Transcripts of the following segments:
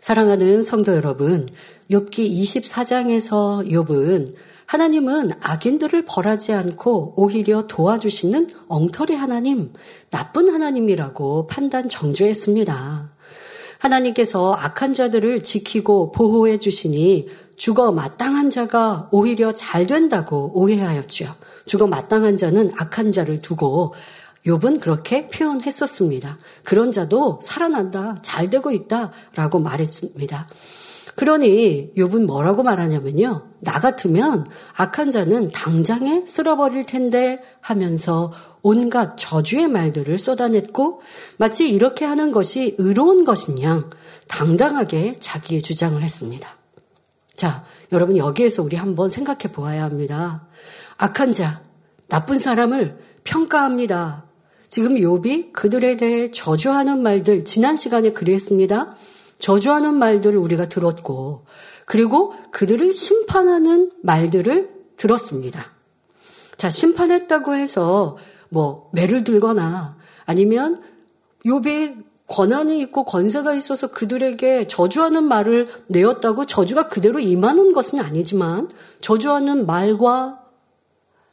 사랑하는 성도 여러분, 욥기 24장에서 욥은 하나님은 악인들을 벌하지 않고 오히려 도와주시는 엉터리 하나님, 나쁜 하나님이라고 판단 정죄했습니다. 하나님께서 악한 자들을 지키고 보호해 주시니 죽어 마땅한 자가 오히려 잘 된다고 오해하였죠. 죽어 마땅한 자는 악한 자를 두고 욥은 그렇게 표현했었습니다. 그런 자도 살아난다, 잘 되고 있다라고 말했습니다. 그러니 욥은 뭐라고 말하냐면요. 나 같으면 악한 자는 당장에 쓸어버릴 텐데 하면서 온갖 저주의 말들을 쏟아냈고 마치 이렇게 하는 것이 의로운 것이냐 당당하게 자기의 주장을 했습니다. 자, 여러분 여기에서 우리 한번 생각해 보아야 합니다. 악한 자, 나쁜 사람을 평가합니다. 지금 욥이 그들에 대해 저주하는 말들 지난 시간에 그랬습니다. 저주하는 말들을 우리가 들었고 그리고 그들을 심판하는 말들을 들었습니다. 자, 심판했다고 해서 뭐 매를 들거나 아니면 욥이 권한이 있고 권세가 있어서 그들에게 저주하는 말을 내었다고 저주가 그대로 임하는 것은 아니지만 저주하는 말과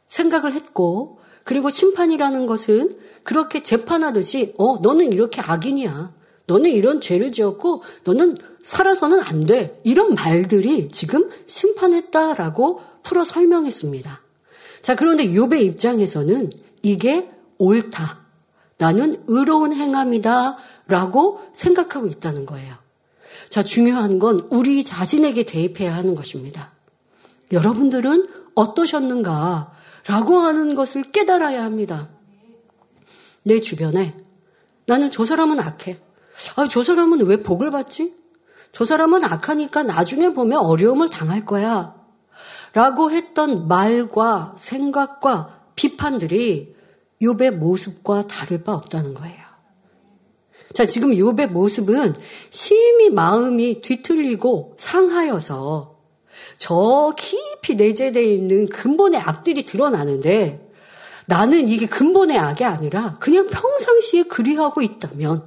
생각을 했고 그리고 심판이라는 것은 그렇게 재판하듯이 어 너는 이렇게 악인이야. 너는 이런 죄를 지었고 너는 살아서는 안 돼. 이런 말들이 지금 심판했다라고 풀어 설명했습니다. 자, 그런데 욥의 입장에서는 이게 옳다. 나는 의로운 행함이다. 라고 생각하고 있다는 거예요. 자, 중요한 건 우리 자신에게 대입해야 하는 것입니다. 여러분들은 어떠셨는가? 라고 하는 것을 깨달아야 합니다. 내 주변에 나는 저 사람은 악해. 아, 저 사람은 왜 복을 받지? 저 사람은 악하니까 나중에 보면 어려움을 당할 거야. 라고 했던 말과 생각과 비판들이 욥의 모습과 다를 바 없다는 거예요. 자, 지금 욥의 모습은 심히 마음이 뒤틀리고 상하여서 저 깊이 내재되어 있는 근본의 악들이 드러나는데 나는 이게 근본의 악이 아니라 그냥 평상시에 그리하고 있다면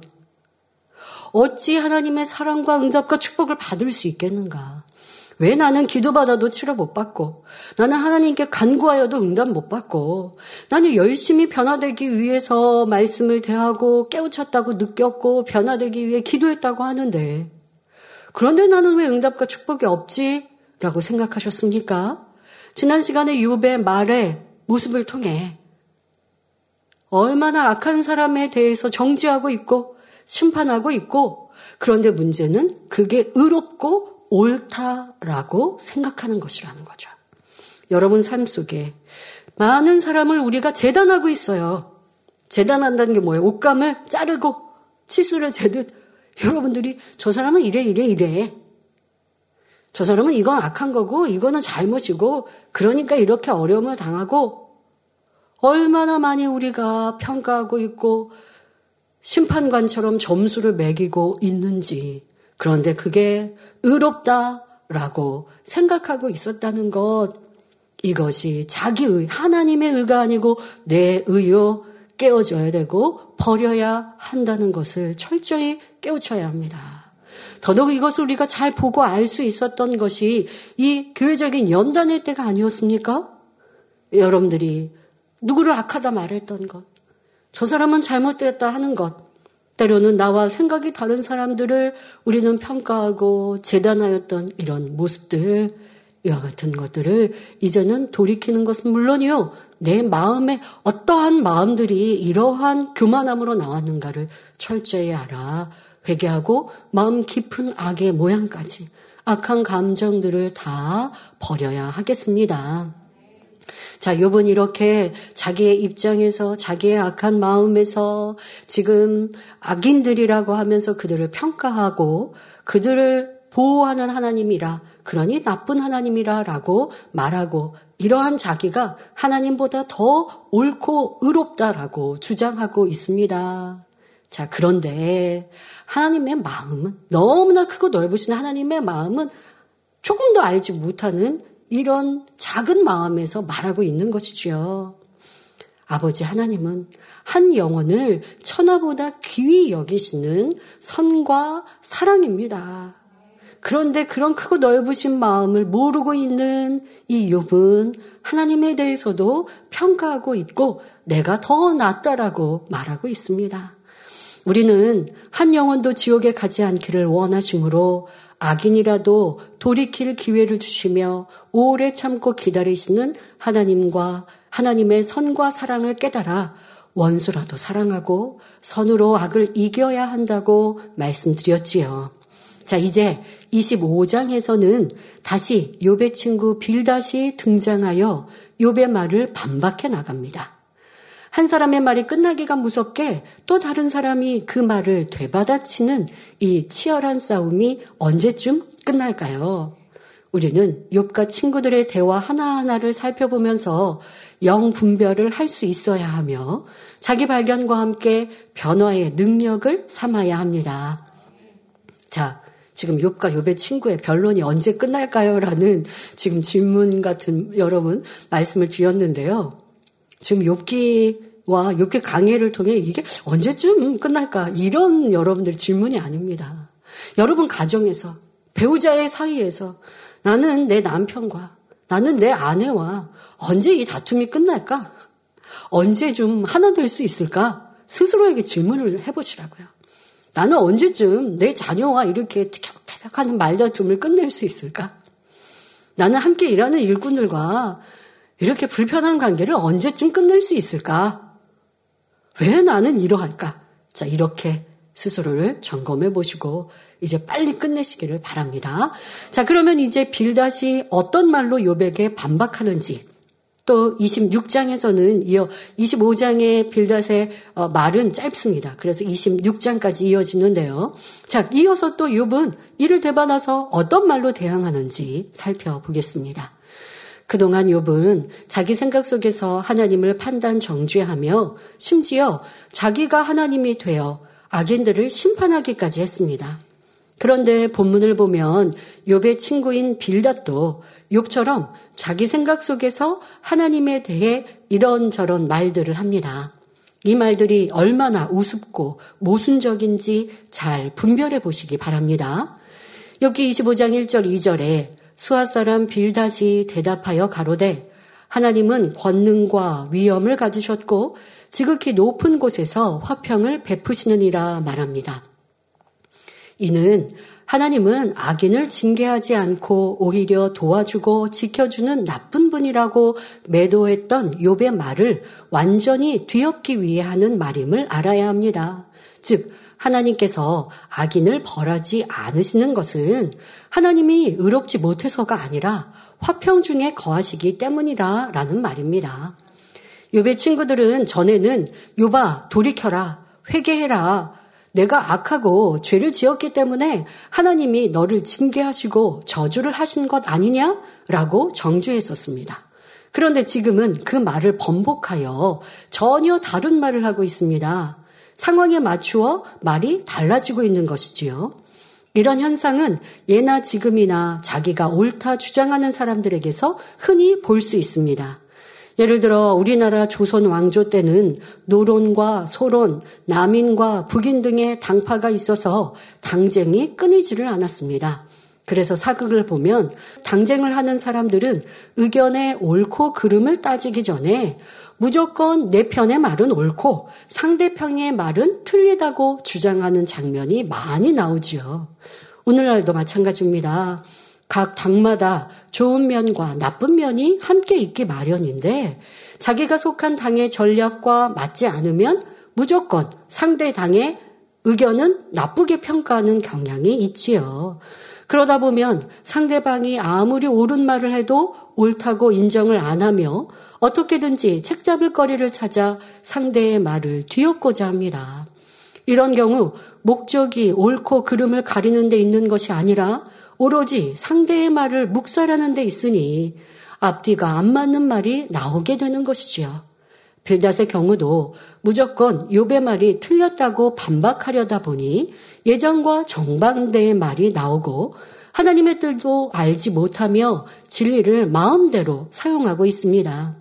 어찌 하나님의 사랑과 응답과 축복을 받을 수 있겠는가? 왜 나는 기도받아도 치료 못 받고, 나는 하나님께 간구하여도 응답 못 받고, 나는 열심히 변화되기 위해서 말씀을 대하고 깨우쳤다고 느꼈고, 변화되기 위해 기도했다고 하는데, 그런데 나는 왜 응답과 축복이 없지? 라고 생각하셨습니까? 지난 시간에 유배 말의 모습을 통해 얼마나 악한 사람에 대해서 정지하고 있고 심판하고 있고 그런데 문제는 그게 의롭고 옳다라고 생각하는 것이라는 거죠. 여러분 삶 속에 많은 사람을 우리가 재단하고 있어요. 재단한다는 게 뭐예요? 옷감을 자르고 치수를 재듯 여러분들이 저 사람은 이래 이래 이래. 저 사람은 이건 악한 거고 이거는 잘못이고 그러니까 이렇게 어려움을 당하고 얼마나 많이 우리가 평가하고 있고 심판관처럼 점수를 매기고 있는지 그런데 그게 의롭다라고 생각하고 있었다는 것 이것이 자기의 하나님의 의가 아니고 내 의요 깨워줘야 되고 버려야 한다는 것을 철저히 깨우쳐야 합니다. 더더욱 이것을 우리가 잘 보고 알 수 있었던 것이 이 교회적인 연단의 때가 아니었습니까? 여러분들이 누구를 악하다 말했던 것, 저 사람은 잘못되었다 하는 것, 때로는 나와 생각이 다른 사람들을 우리는 평가하고 재단하였던 이런 모습들, 이와 같은 것들을 이제는 돌이키는 것은 물론이요, 내 마음에 어떠한 마음들이 이러한 교만함으로 나왔는가를 철저히 알아 회개하고 마음 깊은 악의 모양까지 악한 감정들을 다 버려야 하겠습니다. 자, 요번 이렇게 자기의 입장에서 자기의 악한 마음에서 지금 악인들이라고 하면서 그들을 평가하고 그들을 보호하는 하나님이라 그러니 나쁜 하나님이라라고 말하고 이러한 자기가 하나님보다 더 옳고 의롭다라고 주장하고 있습니다. 자, 그런데 하나님의 마음은 너무나 크고 넓으신 하나님의 마음은 조금도 알지 못하는 이런 작은 마음에서 말하고 있는 것이지요. 아버지 하나님은 한 영혼을 천하보다 귀히 여기시는 선과 사랑입니다. 그런데 그런 크고 넓으신 마음을 모르고 있는 이 욥은 하나님에 대해서도 평가하고 있고 내가 더 낫다라고 말하고 있습니다. 우리는 한 영혼도 지옥에 가지 않기를 원하시므로 악인이라도 돌이킬 기회를 주시며 오래 참고 기다리시는 하나님과 하나님의 선과 사랑을 깨달아 원수라도 사랑하고 선으로 악을 이겨야 한다고 말씀드렸지요. 자, 이제 25장에서는 다시 욥의 친구 빌다시 등장하여 욥의 말을 반박해 나갑니다. 한 사람의 말이 끝나기가 무섭게 또 다른 사람이 그 말을 되받아치는 이 치열한 싸움이 언제쯤 끝날까요? 우리는 욥과 친구들의 대화 하나하나를 살펴보면서 영 분별을 할 수 있어야 하며 자기 발견과 함께 변화의 능력을 삼아야 합니다. 자, 지금 욥과 욥의 친구의 변론이 언제 끝날까요? 라는 지금 질문 같은 여러분 말씀을 드렸는데요. 지금 욥기와 욥기 강해를 통해 이게 언제쯤 끝날까? 이런 여러분들 질문이 아닙니다. 여러분 가정에서 배우자의 사이에서 나는 내 남편과 나는 내 아내와 언제 이 다툼이 끝날까? 언제 좀 하나 될 수 있을까? 스스로에게 질문을 해보시라고요. 나는 언제쯤 내 자녀와 이렇게 티격태격 하는 말다툼을 끝낼 수 있을까? 나는 함께 일하는 일꾼들과 이렇게 불편한 관계를 언제쯤 끝낼 수 있을까? 왜 나는 이러할까? 자, 이렇게 스스로를 점검해 보시고 이제 빨리 끝내시기를 바랍니다. 자, 그러면 이제 빌다시 어떤 말로 요백에 반박하는지 또 26장에서는 이어 25장의 빌닷의 어, 말은 짧습니다. 그래서 26장까지 이어지는데요. 자, 이어서 또 욥은 이를 대받아서 어떤 말로 대항하는지 살펴보겠습니다. 그동안 욥은 자기 생각 속에서 하나님을 판단 정죄하며 심지어 자기가 하나님이 되어 악인들을 심판하기까지 했습니다. 그런데 본문을 보면 욥의 친구인 빌닷도 욥처럼 자기 생각 속에서 하나님에 대해 이런저런 말들을 합니다. 이 말들이 얼마나 우습고 모순적인지 잘 분별해 보시기 바랍니다. 여기 25장 1절 2절에 수아 사람 빌닷이 대답하여 가로되 하나님은 권능과 위엄을 가지셨고 지극히 높은 곳에서 화평을 베푸시느니라 말합니다. 이는 하나님은 악인을 징계하지 않고 오히려 도와주고 지켜주는 나쁜 분이라고 매도했던 욥의 말을 완전히 뒤엎기 위해 하는 말임을 알아야 합니다. 즉 하나님께서 악인을 벌하지 않으시는 것은 하나님이 의롭지 못해서가 아니라 화평 중에 거하시기 때문이라 라는 말입니다. 욥의 친구들은 전에는 욥아 돌이켜라 회개해라 내가 악하고 죄를 지었기 때문에 하나님이 너를 징계하시고 저주를 하신 것 아니냐라고 정죄했었습니다. 그런데 지금은 그 말을 번복하여 전혀 다른 말을 하고 있습니다. 상황에 맞추어 말이 달라지고 있는 것이지요. 이런 현상은 예나 지금이나 자기가 옳다 주장하는 사람들에게서 흔히 볼 수 있습니다. 예를 들어 우리나라 조선 왕조 때는 노론과 소론, 남인과 북인 등의 당파가 있어서 당쟁이 끊이지를 않았습니다. 그래서 사극을 보면 당쟁을 하는 사람들은 의견의 옳고 그름을 따지기 전에 무조건 내 편의 말은 옳고 상대편의 말은 틀리다고 주장하는 장면이 많이 나오지요. 오늘날도 마찬가지입니다. 각 당마다 좋은 면과 나쁜 면이 함께 있기 마련인데 자기가 속한 당의 전략과 맞지 않으면 무조건 상대 당의 의견은 나쁘게 평가하는 경향이 있지요. 그러다 보면 상대방이 아무리 옳은 말을 해도 옳다고 인정을 안 하며 어떻게든지 책 잡을 거리를 찾아 상대의 말을 뒤엎고자 합니다. 이런 경우 목적이 옳고 그름을 가리는 데 있는 것이 아니라 오로지 상대의 말을 묵살하는 데 있으니 앞뒤가 안 맞는 말이 나오게 되는 것이지요. 빌닷의 경우도 무조건 욥의 말이 틀렸다고 반박하려다 보니 예전과 정반대의 말이 나오고 하나님의 뜻도 알지 못하며 진리를 마음대로 사용하고 있습니다.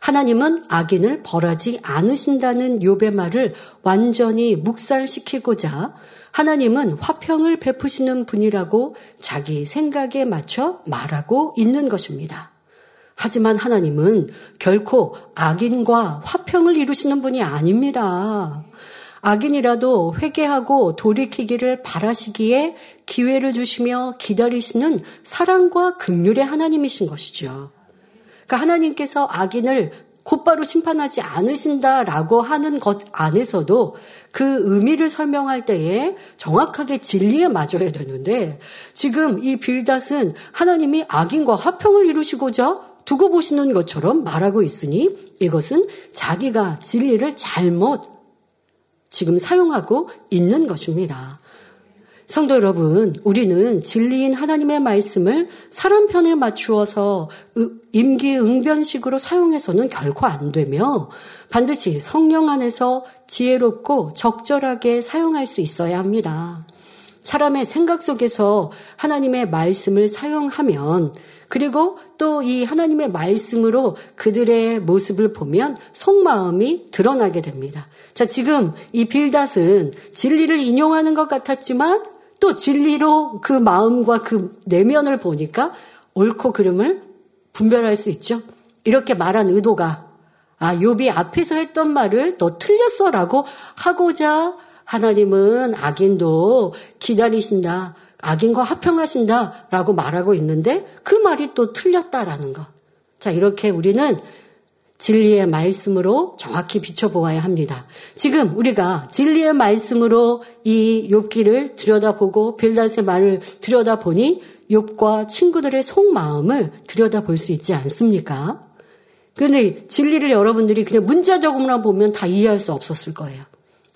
하나님은 악인을 벌하지 않으신다는 욥의 말을 완전히 묵살시키고자 하나님은 화평을 베푸시는 분이라고 자기 생각에 맞춰 말하고 있는 것입니다. 하지만 하나님은 결코 악인과 화평을 이루시는 분이 아닙니다. 악인이라도 회개하고 돌이키기를 바라시기에 기회를 주시며 기다리시는 사랑과 긍휼의 하나님이신 것이죠. 그러니까 하나님께서 악인을 곧바로 심판하지 않으신다라고 하는 것 안에서도 그 의미를 설명할 때에 정확하게 진리에 맞아야 되는데 지금 이 빌닷은 하나님이 악인과 화평을 이루시고자 두고 보시는 것처럼 말하고 있으니 이것은 자기가 진리를 잘못 지금 사용하고 있는 것입니다. 성도 여러분, 우리는 진리인 하나님의 말씀을 사람 편에 맞추어서 임기응변식으로 사용해서는 결코 안 되며 반드시 성령 안에서 지혜롭고 적절하게 사용할 수 있어야 합니다. 사람의 생각 속에서 하나님의 말씀을 사용하면 그리고 또 이 하나님의 말씀으로 그들의 모습을 보면 속마음이 드러나게 됩니다. 자, 지금 이 빌닷은 진리를 인용하는 것 같았지만 또 진리로 그 마음과 그 내면을 보니까 옳고 그름을 분별할 수 있죠. 이렇게 말한 의도가 아, 욥이 앞에서 했던 말을 너 틀렸어라고 하고자 하나님은 악인도 기다리신다. 악인과 화평하신다라고 말하고 있는데 그 말이 또 틀렸다라는 것. 자, 이렇게 우리는 진리의 말씀으로 정확히 비춰보아야 합니다. 지금 우리가 진리의 말씀으로 이 욥기를 들여다보고 빌닷의 말을 들여다보니 욥과 친구들의 속마음을 들여다볼 수 있지 않습니까? 그런데 진리를 여러분들이 그냥 문자 적으로만 보면 다 이해할 수 없었을 거예요.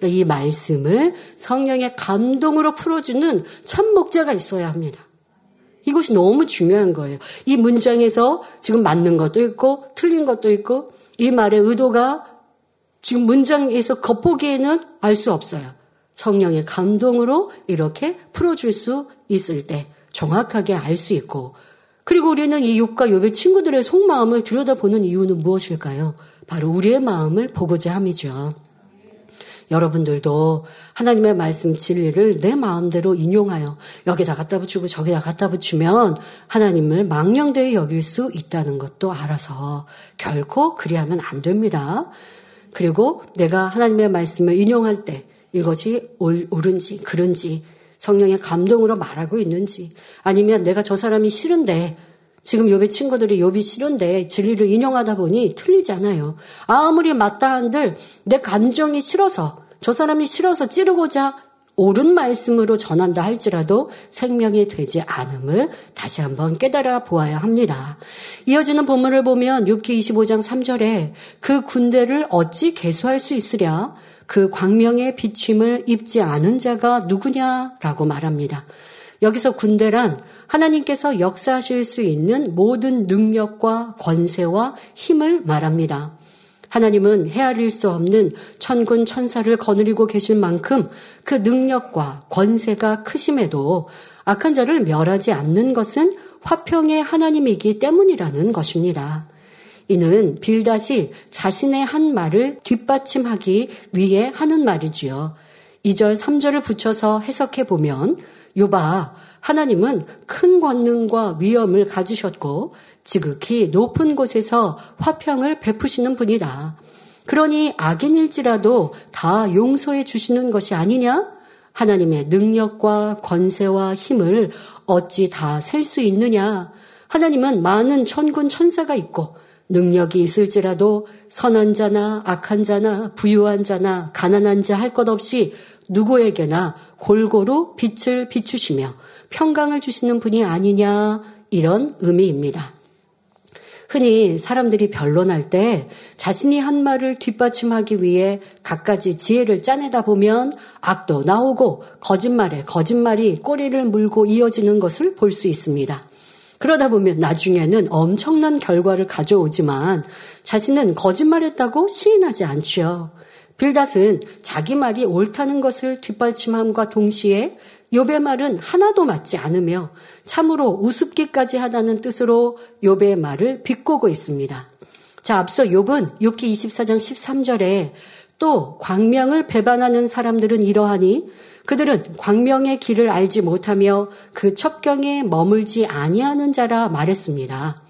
이 말씀을 성령의 감동으로 풀어주는 참 목자가 있어야 합니다. 이것이 너무 중요한 거예요. 이 문장에서 지금 맞는 것도 있고 틀린 것도 있고 이 말의 의도가 지금 문장에서 겉보기에는 알 수 없어요. 성령의 감동으로 이렇게 풀어줄 수 있을 때 정확하게 알 수 있고 그리고 우리는 이 욕과 욕의 친구들의 속마음을 들여다보는 이유는 무엇일까요? 바로 우리의 마음을 보고자 함이죠. 여러분들도 하나님의 말씀 진리를 내 마음대로 인용하여 여기다 갖다 붙이고 저기다 갖다 붙이면 하나님을 망령되이 여길 수 있다는 것도 알아서 결코 그리하면 안 됩니다. 그리고 내가 하나님의 말씀을 인용할 때 이것이 옳은지 그른지 성령의 감동으로 말하고 있는지 아니면 내가 저 사람이 싫은데 지금 요배 친구들이 요비 싫은데 진리를 인용하다 보니 틀리잖아요. 아무리 맞다 한들 내 감정이 싫어서 저 사람이 싫어서 찌르고자 옳은 말씀으로 전한다 할지라도 생명이 되지 않음을 다시 한번 깨달아 보아야 합니다. 이어지는 본문을 보면 6기 25장 3절에 그 군대를 어찌 개수할 수 있으랴 그 광명의 비침을 입지 않은 자가 누구냐라고 말합니다. 여기서 군대란 하나님께서 역사하실 수 있는 모든 능력과 권세와 힘을 말합니다. 하나님은 헤아릴 수 없는 천군 천사를 거느리고 계실 만큼 그 능력과 권세가 크심에도 악한 자를 멸하지 않는 것은 화평의 하나님이기 때문이라는 것입니다. 이는 빌닷이 자신의 한 말을 뒷받침하기 위해 하는 말이지요. 2절, 3절을 붙여서 해석해 보면 요바 하나님은 큰 권능과 위엄을 가지셨고 지극히 높은 곳에서 화평을 베푸시는 분이다. 그러니 악인일지라도 다 용서해 주시는 것이 아니냐? 하나님의 능력과 권세와 힘을 어찌 다 셀 수 있느냐? 하나님은 많은 천군 천사가 있고 능력이 있을지라도 선한 자나 악한 자나 부유한 자나 가난한 자 할 것 없이 누구에게나 골고루 빛을 비추시며 평강을 주시는 분이 아니냐 이런 의미입니다. 흔히 사람들이 변론할 때 자신이 한 말을 뒷받침하기 위해 갖가지 지혜를 짜내다 보면 악도 나오고 거짓말에 거짓말이 꼬리를 물고 이어지는 것을 볼 수 있습니다. 그러다 보면 나중에는 엄청난 결과를 가져오지만 자신은 거짓말했다고 시인하지 않지요. 빌닷은 자기 말이 옳다는 것을 뒷받침함과 동시에 욥의 말은 하나도 맞지 않으며 참으로 우습기까지 하다는 뜻으로 욥의 말을 비꼬고 있습니다. 자, 앞서 욥은 욥기 24장 13절에 또 광명을 배반하는 사람들은 이러하니 그들은 광명의 길을 알지 못하며 그 첩경에 머물지 아니하는 자라 말했습니다.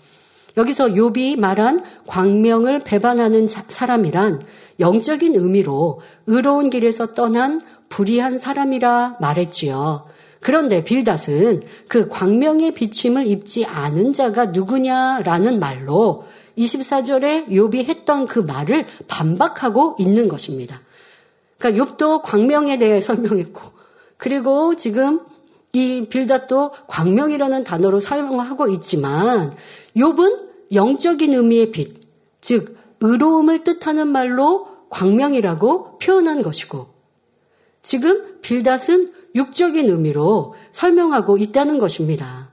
여기서 욥이 말한 광명을 배반하는 사람이란 영적인 의미로 의로운 길에서 떠난 불의한 사람이라 말했지요. 그런데 빌닷은 그 광명의 비침을 입지 않은 자가 누구냐라는 말로 24절에 욥이 했던 그 말을 반박하고 있는 것입니다. 그러니까 욥도 광명에 대해 설명했고 그리고 지금 이 빌닷도 광명이라는 단어로 사용하고 있지만 욥은 영적인 의미의 빛, 즉 의로움을 뜻하는 말로 광명이라고 표현한 것이고 지금 빌닷은 육적인 의미로 설명하고 있다는 것입니다.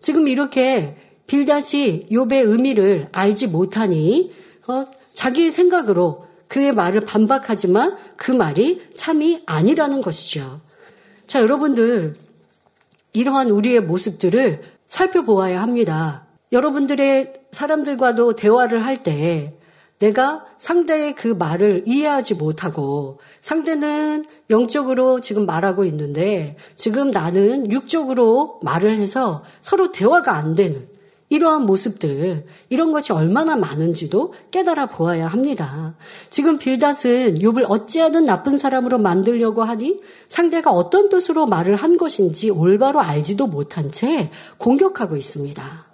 지금 이렇게 빌닷이 욥의 의미를 알지 못하니 어, 자기 생각으로 그의 말을 반박하지만 그 말이 참이 아니라는 것이죠. 자, 여러분들 이러한 우리의 모습들을 살펴보아야 합니다. 여러분들의 사람들과도 대화를 할 때 내가 상대의 그 말을 이해하지 못하고 상대는 영적으로 지금 말하고 있는데 지금 나는 육적으로 말을 해서 서로 대화가 안 되는 이러한 모습들, 이런 것이 얼마나 많은지도 깨달아 보아야 합니다. 지금 빌닷은 욥을 어찌하든 나쁜 사람으로 만들려고 하니 상대가 어떤 뜻으로 말을 한 것인지 올바로 알지도 못한 채 공격하고 있습니다.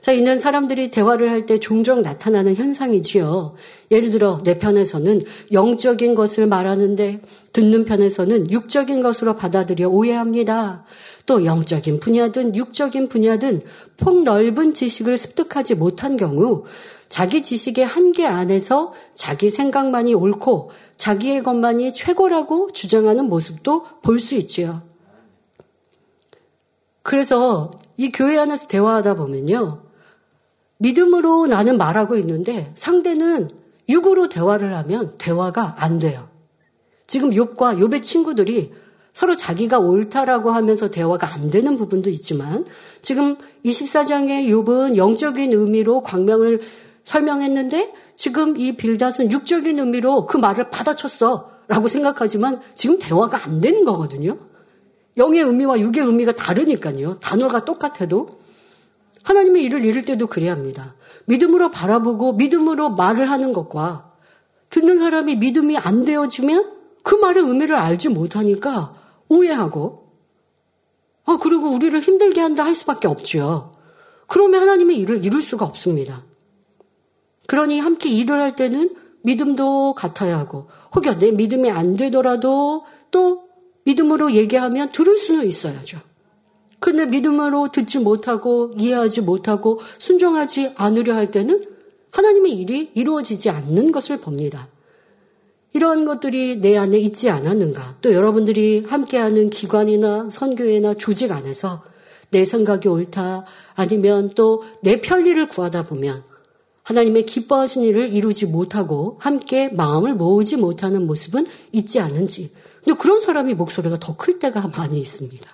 자, 있는 사람들이 대화를 할 때 종종 나타나는 현상이지요. 예를 들어 내 편에서는 영적인 것을 말하는데 듣는 편에서는 육적인 것으로 받아들여 오해합니다. 또 영적인 분야든 육적인 분야든 폭넓은 지식을 습득하지 못한 경우 자기 지식의 한계 안에서 자기 생각만이 옳고 자기의 것만이 최고라고 주장하는 모습도 볼 수 있지요. 그래서 이 교회 안에서 대화하다 보면요. 믿음으로 나는 말하고 있는데 상대는 육으로 대화를 하면 대화가 안 돼요. 지금 욥과 욥의 친구들이 서로 자기가 옳다라고 하면서 대화가 안 되는 부분도 있지만 지금 24장의 욥은 영적인 의미로 광명을 설명했는데 지금 이 빌닷은 육적인 의미로 그 말을 받아쳤어 라고 생각하지만 지금 대화가 안 되는 거거든요. 영의 의미와 육의 의미가 다르니까요. 단어가 똑같아도 하나님의 일을 이룰 때도 그래야 합니다. 믿음으로 바라보고 믿음으로 말을 하는 것과 듣는 사람이 믿음이 안 되어지면 그 말의 의미를 알지 못하니까 오해하고, 아, 그리고 우리를 힘들게 한다 할 수밖에 없죠. 그러면 하나님의 일을 이룰 수가 없습니다. 그러니 함께 일을 할 때는 믿음도 같아야 하고, 혹여 내 믿음이 안 되더라도 또 믿음으로 얘기하면 들을 수는 있어야죠. 근데 믿음으로 듣지 못하고 이해하지 못하고 순종하지 않으려 할 때는 하나님의 일이 이루어지지 않는 것을 봅니다. 이러한 것들이 내 안에 있지 않았는가? 또 여러분들이 함께하는 기관이나 선교회나 조직 안에서 내 생각이 옳다 아니면 또 내 편리를 구하다 보면 하나님의 기뻐하신 일을 이루지 못하고 함께 마음을 모으지 못하는 모습은 있지 않은지. 근데 그런 사람이 목소리가 더 클 때가 많이 있습니다.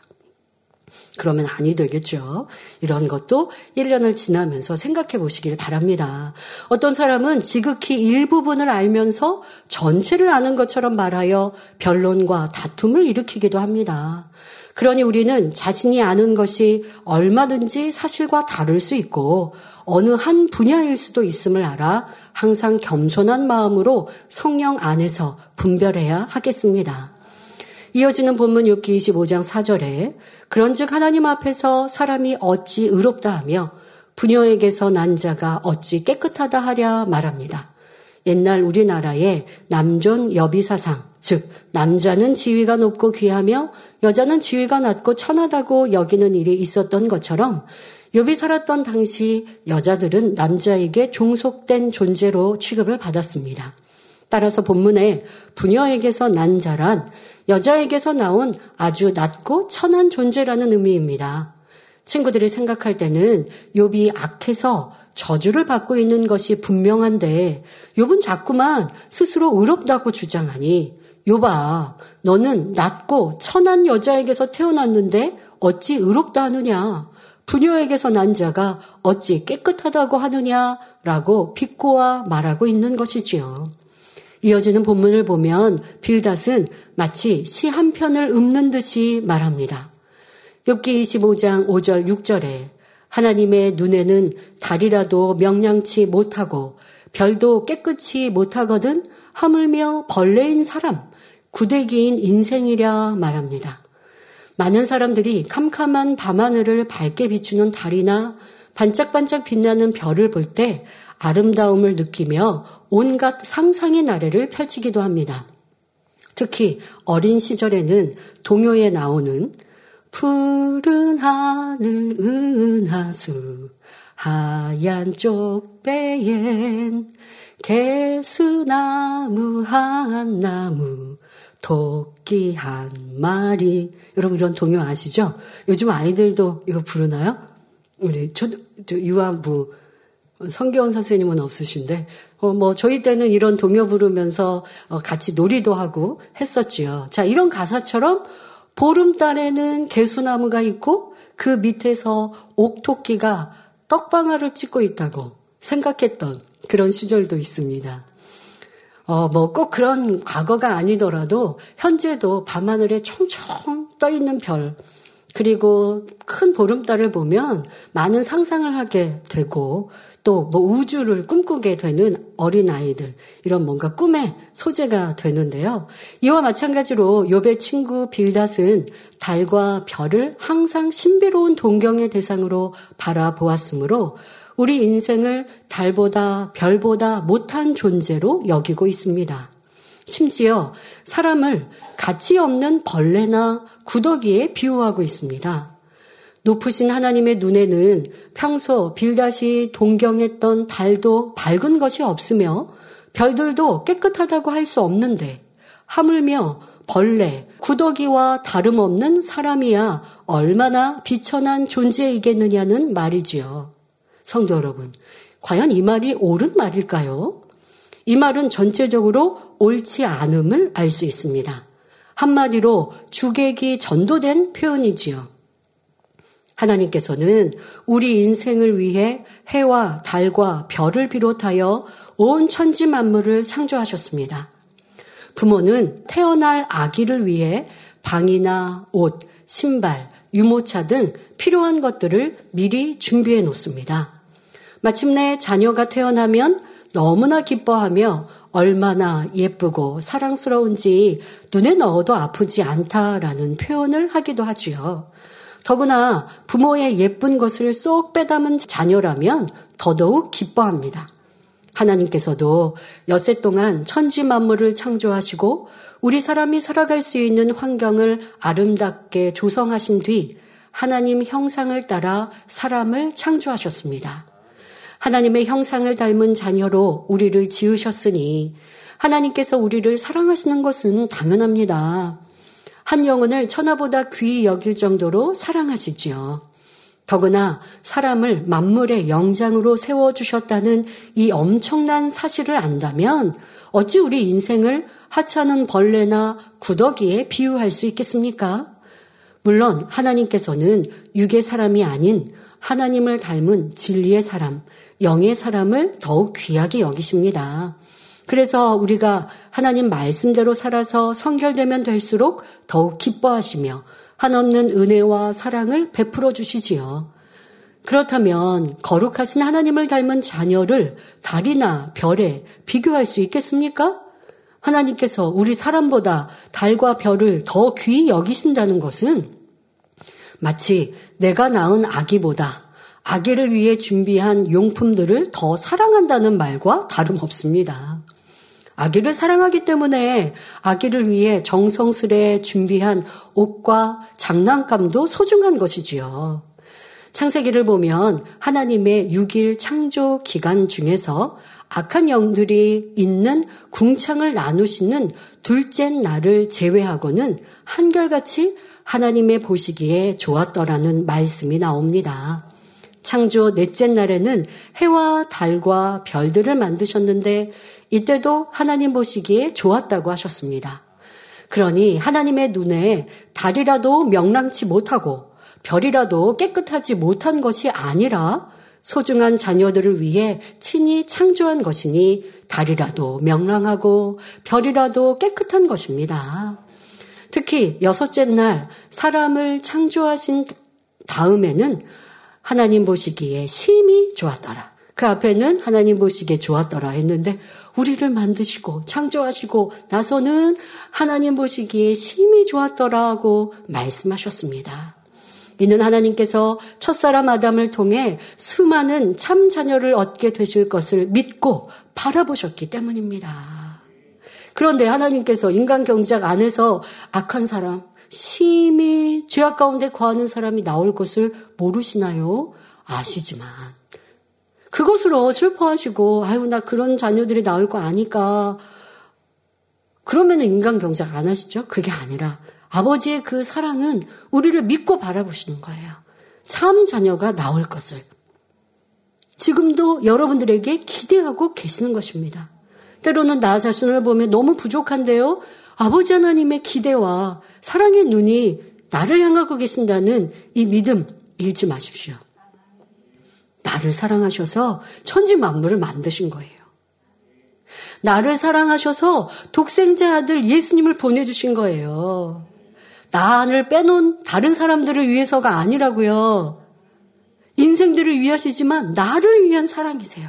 그러면 아니 되겠죠. 이런 것도 1년을 지나면서 생각해 보시길 바랍니다. 어떤 사람은 지극히 일부분을 알면서 전체를 아는 것처럼 말하여 변론과 다툼을 일으키기도 합니다. 그러니 우리는 자신이 아는 것이 얼마든지 사실과 다를 수 있고 어느 한 분야일 수도 있음을 알아 항상 겸손한 마음으로 성령 안에서 분별해야 하겠습니다. 이어지는 본문 욥기 25장 4절에 그런즉 하나님 앞에서 사람이 어찌 의롭다 하며 부녀에게서 난 자가 어찌 깨끗하다 하랴 말합니다. 옛날 우리나라의 남존 여비 사상, 즉 남자는 지위가 높고 귀하며 여자는 지위가 낮고 천하다고 여기는 일이 있었던 것처럼 욥이 살았던 당시 여자들은 남자에게 종속된 존재로 취급을 받았습니다. 따라서 본문에 부녀에게서 난 자란 여자에게서 나온 아주 낮고 천한 존재라는 의미입니다. 친구들이 생각할 때는 욥이 악해서 저주를 받고 있는 것이 분명한데 욥은 자꾸만 스스로 의롭다고 주장하니 욥아 너는 낮고 천한 여자에게서 태어났는데 어찌 의롭다 하느냐 부녀에게서 난 자가 어찌 깨끗하다고 하느냐라고 비꼬아 말하고 있는 것이지요. 이어지는 본문을 보면 빌닷은 마치 시 한 편을 읊는 듯이 말합니다. 욥기 25장 5절 6절에 하나님의 눈에는 달이라도 명량치 못하고 별도 깨끗이 못하거든 하물며 벌레인 사람, 구대기인 인생이랴 말합니다. 많은 사람들이 캄캄한 밤하늘을 밝게 비추는 달이나 반짝반짝 빛나는 별을 볼 때 아름다움을 느끼며 온갖 상상의 나래를 펼치기도 합니다. 특히 어린 시절에는 동요에 나오는 푸른 하늘 은하수 하얀 쪽배엔 개수나무 한 나무 토끼 한 마리 여러분 이런 동요 아시죠? 요즘 아이들도 이거 부르나요? 우리 초, 유아부 성경 선생님은 없으신데 어, 뭐 저희 때는 이런 동요 부르면서 어, 같이 놀이도 하고 했었지요. 자 이런 가사처럼 보름달에는 개수나무가 있고 그 밑에서 옥토끼가 떡방아를 찍고 있다고 생각했던 그런 시절도 있습니다. 어, 뭐 꼭 그런 과거가 아니더라도 현재도 밤하늘에 총총 떠 있는 별, 그리고 큰 보름달을 보면 많은 상상을 하게 되고 또 뭐 우주를 꿈꾸게 되는 어린 아이들 이런 뭔가 꿈의 소재가 되는데요. 이와 마찬가지로 욥의 친구 빌닷은 달과 별을 항상 신비로운 동경의 대상으로 바라보았으므로 우리 인생을 달보다 별보다 못한 존재로 여기고 있습니다. 심지어 사람을 가치 없는 벌레나 구더기에 비유하고 있습니다. 높으신 하나님의 눈에는 평소 빌다시 동경했던 달도 밝은 것이 없으며 별들도 깨끗하다고 할 수 없는데 하물며 벌레, 구더기와 다름없는 사람이야 얼마나 비천한 존재이겠느냐는 말이지요. 성도 여러분, 과연 이 말이 옳은 말일까요? 이 말은 전체적으로 옳지 않음을 알 수 있습니다. 한마디로 주객이 전도된 표현이지요. 하나님께서는 우리 인생을 위해 해와 달과 별을 비롯하여 온 천지 만물을 창조하셨습니다. 부모는 태어날 아기를 위해 방이나 옷, 신발, 유모차 등 필요한 것들을 미리 준비해 놓습니다. 마침내 자녀가 태어나면 너무나 기뻐하며 얼마나 예쁘고 사랑스러운지 눈에 넣어도 아프지 않다라는 표현을 하기도 하지요. 더구나 부모의 예쁜 것을 쏙 빼담은 자녀라면 더더욱 기뻐합니다. 하나님께서도 여세 동안 천지 만물을 창조하시고 우리 사람이 살아갈 수 있는 환경을 아름답게 조성하신 뒤 하나님 형상을 따라 사람을 창조하셨습니다. 하나님의 형상을 닮은 자녀로 우리를 지으셨으니 하나님께서 우리를 사랑하시는 것은 당연합니다. 한 영혼을 천하보다 귀히 여길 정도로 사랑하시지요. 더구나 사람을 만물의 영장으로 세워주셨다는 이 엄청난 사실을 안다면 어찌 우리 인생을 하찮은 벌레나 구더기에 비유할 수 있겠습니까? 물론 하나님께서는 육의 사람이 아닌 하나님을 닮은 진리의 사람, 영의 사람을 더욱 귀하게 여기십니다. 그래서 우리가 하나님 말씀대로 살아서 성결되면 될수록 더욱 기뻐하시며 한없는 은혜와 사랑을 베풀어 주시지요. 그렇다면 거룩하신 하나님을 닮은 자녀를 달이나 별에 비교할 수 있겠습니까? 하나님께서 우리 사람보다 달과 별을 더 귀히 여기신다는 것은 마치 내가 낳은 아기보다 아기를 위해 준비한 용품들을 더 사랑한다는 말과 다름없습니다. 아기를 사랑하기 때문에 아기를 위해 정성스레 준비한 옷과 장난감도 소중한 것이지요. 창세기를 보면 하나님의 6일 창조 기간 중에서 악한 영들이 있는 궁창을 나누시는 둘째 날을 제외하고는 한결같이 하나님의 보시기에 좋았더라는 말씀이 나옵니다. 창조 넷째 날에는 해와 달과 별들을 만드셨는데 이때도 하나님 보시기에 좋았다고 하셨습니다. 그러니 하나님의 눈에 달이라도 명랑치 못하고 별이라도 깨끗하지 못한 것이 아니라 소중한 자녀들을 위해 친히 창조한 것이니 달이라도 명랑하고 별이라도 깨끗한 것입니다. 특히 여섯째 날 사람을 창조하신 다음에는 하나님 보시기에 심히 좋았더라. 그 앞에는 하나님 보시기에 좋았더라 했는데 우리를 만드시고 창조하시고 나서는 하나님 보시기에 심히 좋았더라고 말씀하셨습니다. 이는 하나님께서 첫사람 아담을 통해 수많은 참 자녀를 얻게 되실 것을 믿고 바라보셨기 때문입니다. 그런데 하나님께서 인간 경작 안에서 악한 사람, 심히 죄악 가운데 거하는 사람이 나올 것을 모르시나요? 아시지만 그것으로 슬퍼하시고 아유 나 그런 자녀들이 나올 거 아니까 그러면 인간 경작 안 하시죠? 그게 아니라 아버지의 그 사랑은 우리를 믿고 바라보시는 거예요. 참 자녀가 나올 것을 지금도 여러분들에게 기대하고 계시는 것입니다. 때로는 나 자신을 보면 너무 부족한데요. 아버지 하나님의 기대와 사랑의 눈이 나를 향하고 계신다는 이 믿음 잃지 마십시오. 나를 사랑하셔서 천지 만물을 만드신 거예요. 나를 사랑하셔서 독생자 아들 예수님을 보내주신 거예요. 나를 빼놓은 다른 사람들을 위해서가 아니라고요. 인생들을 위하시지만 나를 위한 사랑이세요.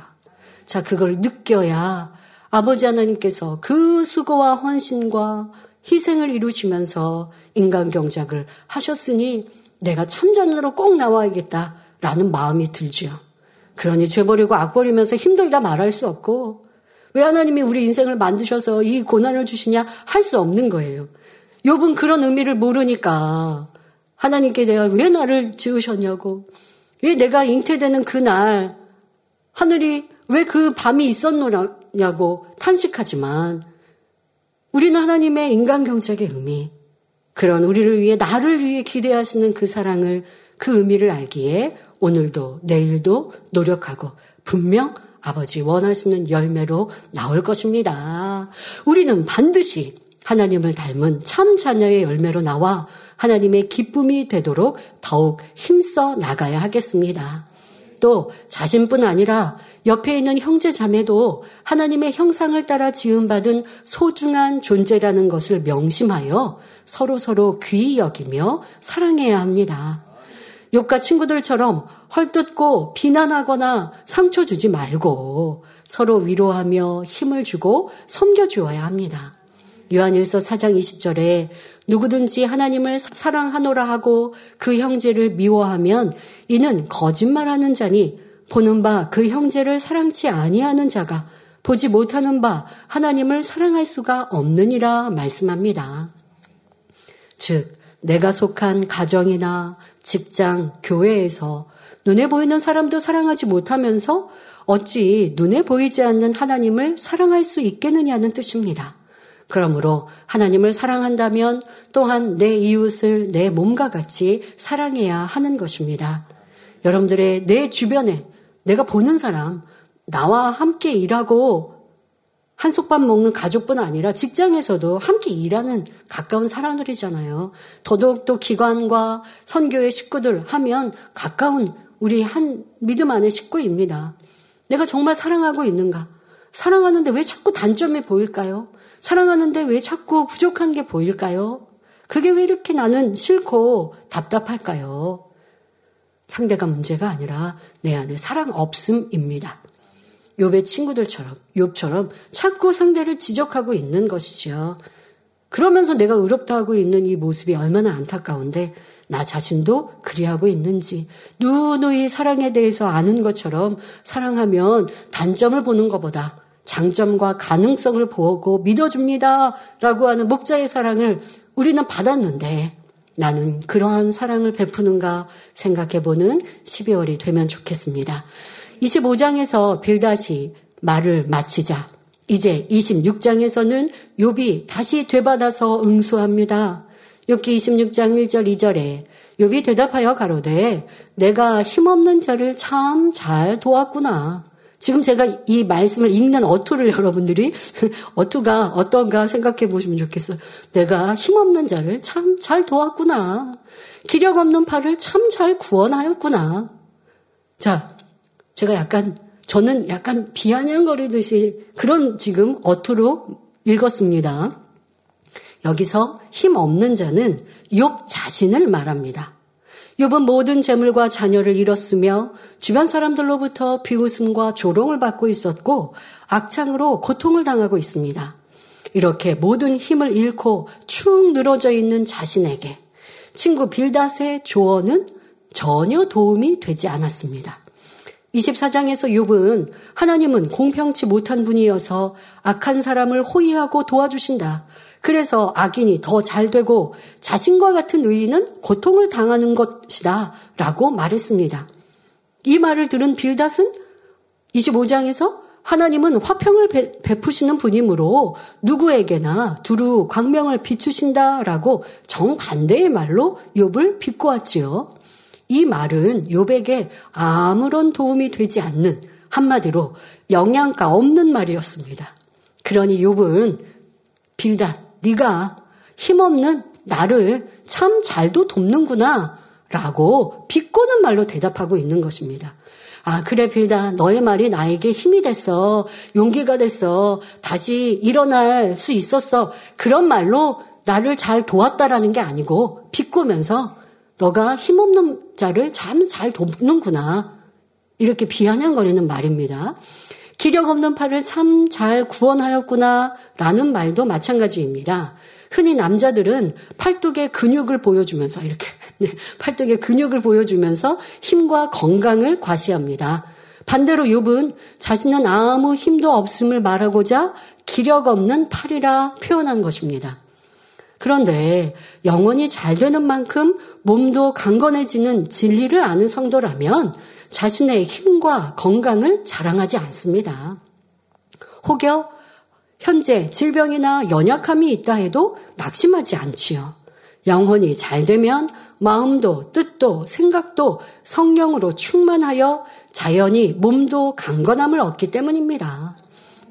자, 그걸 느껴야 아버지 하나님께서 그 수고와 헌신과 희생을 이루시면서 인간 경작을 하셨으니 내가 참전으로 꼭 나와야겠다라는 마음이 들지요. 그러니 죄버리고 악버리면서 힘들다 말할 수 없고 왜 하나님이 우리 인생을 만드셔서 이 고난을 주시냐 할 수 없는 거예요. 욥은 그런 의미를 모르니까 하나님께 내가 왜 나를 지으셨냐고 왜 내가 잉태되는 그날 하늘이 왜 그 밤이 있었노냐고 탄식하지만 우리는 하나님의 인간 경작의 의미 그런 우리를 위해 나를 위해 기대하시는 그 사랑을 그 의미를 알기에 오늘도 내일도 노력하고 분명 아버지 원하시는 열매로 나올 것입니다. 우리는 반드시 하나님을 닮은 참 자녀의 열매로 나와 하나님의 기쁨이 되도록 더욱 힘써 나가야 하겠습니다. 또 자신뿐 아니라 옆에 있는 형제 자매도 하나님의 형상을 따라 지음받은 소중한 존재라는 것을 명심하여 서로 서로 귀히 여기며 사랑해야 합니다. 욕과 친구들처럼 헐뜯고 비난하거나 상처 주지 말고 서로 위로하며 힘을 주고 섬겨주어야 합니다. 요한일서 4장 20절에 누구든지 하나님을 사랑하노라 하고 그 형제를 미워하면 이는 거짓말하는 자니 보는 바 그 형제를 사랑치 아니하는 자가 보지 못하는 바 하나님을 사랑할 수가 없느니라 말씀합니다. 즉 내가 속한 가정이나 직장, 교회에서 눈에 보이는 사람도 사랑하지 못하면서 어찌 눈에 보이지 않는 하나님을 사랑할 수 있겠느냐는 뜻입니다. 그러므로 하나님을 사랑한다면 또한 내 이웃을 내 몸과 같이 사랑해야 하는 것입니다. 여러분들의 내 주변에 내가 보는 사람, 나와 함께 일하고 한솥밥 먹는 가족뿐 아니라 직장에서도 함께 일하는 가까운 사람들이잖아요. 더더욱 또 기관과 선교의 식구들 하면 가까운 우리 한 믿음 안의 식구입니다. 내가 정말 사랑하고 있는가? 사랑하는데 왜 자꾸 단점이 보일까요? 사랑하는데 왜 자꾸 부족한 게 보일까요? 그게 왜 이렇게 나는 싫고 답답할까요? 상대가 문제가 아니라 내 안에 사랑 없음입니다. 욥의 친구들처럼 욥처럼 자꾸 상대를 지적하고 있는 것이지요. 그러면서 내가 의롭다 하고 있는 이 모습이 얼마나 안타까운데 나 자신도 그리하고 있는지 누누이 사랑에 대해서 아는 것처럼 사랑하면 단점을 보는 것보다 장점과 가능성을 보고 믿어줍니다. 라고 하는 목자의 사랑을 우리는 받았는데 나는 그러한 사랑을 베푸는가 생각해보는 12월이 되면 좋겠습니다. 25장에서 빌다시 말을 마치자 이제 26장에서는 욥이 다시 되받아서 응수합니다. 욥기 26장 1절 2절에 욥이 대답하여 가로되 내가 힘없는 자를 참 잘 도왔구나. 지금 제가 이 말씀을 읽는 어투를 여러분들이 어투가 어떤가 생각해 보시면 좋겠어요. 내가 힘없는 자를 참 잘 도왔구나. 기력 없는 팔을 참 잘 구원하였구나. 자, 제가 약간 저는 약간 비아냥거리듯이 그런 지금 어투로 읽었습니다. 여기서 힘 없는 자는 욥 자신을 말합니다. 욥은 모든 재물과 자녀를 잃었으며 주변 사람들로부터 비웃음과 조롱을 받고 있었고 악창으로 고통을 당하고 있습니다. 이렇게 모든 힘을 잃고 축 늘어져 있는 자신에게 친구 빌닷의 조언은 전혀 도움이 되지 않았습니다. 24장에서 욥은 하나님은 공평치 못한 분이어서 악한 사람을 호의하고 도와주신다. 그래서 악인이 더 잘 되고 자신과 같은 의인은 고통을 당하는 것이다. 라고 말했습니다. 이 말을 들은 빌닷은 25장에서 하나님은 화평을 베 푸시는 분이므로 누구에게나 두루 광명을 비추신다라고 정반대의 말로 욥을 비꼬았지요. 이 말은 욥에게 아무런 도움이 되지 않는 한마디로 영양가 없는 말이었습니다. 그러니 욥은 빌닷 네가 힘없는 나를 참 잘도 돕는구나 라고 비꼬는 말로 대답하고 있는 것입니다. 아, 그래, 빌다. 너의 말이 나에게 힘이 됐어. 용기가 됐어. 다시 일어날 수 있었어. 그런 말로 나를 잘 도왔다라는 게 아니고 비꼬면서 너가 힘없는 자를 참 잘 돕는구나. 이렇게 비아냥거리는 말입니다. 기력 없는 팔을 참 잘 구원하였구나. 라는 말도 마찬가지입니다. 흔히 남자들은 팔뚝의 근육을 보여주면서 이렇게 네, 팔뚝의 근육을 보여주면서 힘과 건강을 과시합니다. 반대로 욥은 자신은 아무 힘도 없음을 말하고자 기력 없는 팔이라 표현한 것입니다. 그런데 영혼이 잘 되는 만큼 몸도 강건해지는 진리를 아는 성도라면 자신의 힘과 건강을 자랑하지 않습니다. 혹여 현재 질병이나 연약함이 있다 해도 낙심하지 않지요. 영혼이 잘 되면 마음도 뜻도 생각도 성령으로 충만하여 자연히 몸도 강건함을 얻기 때문입니다.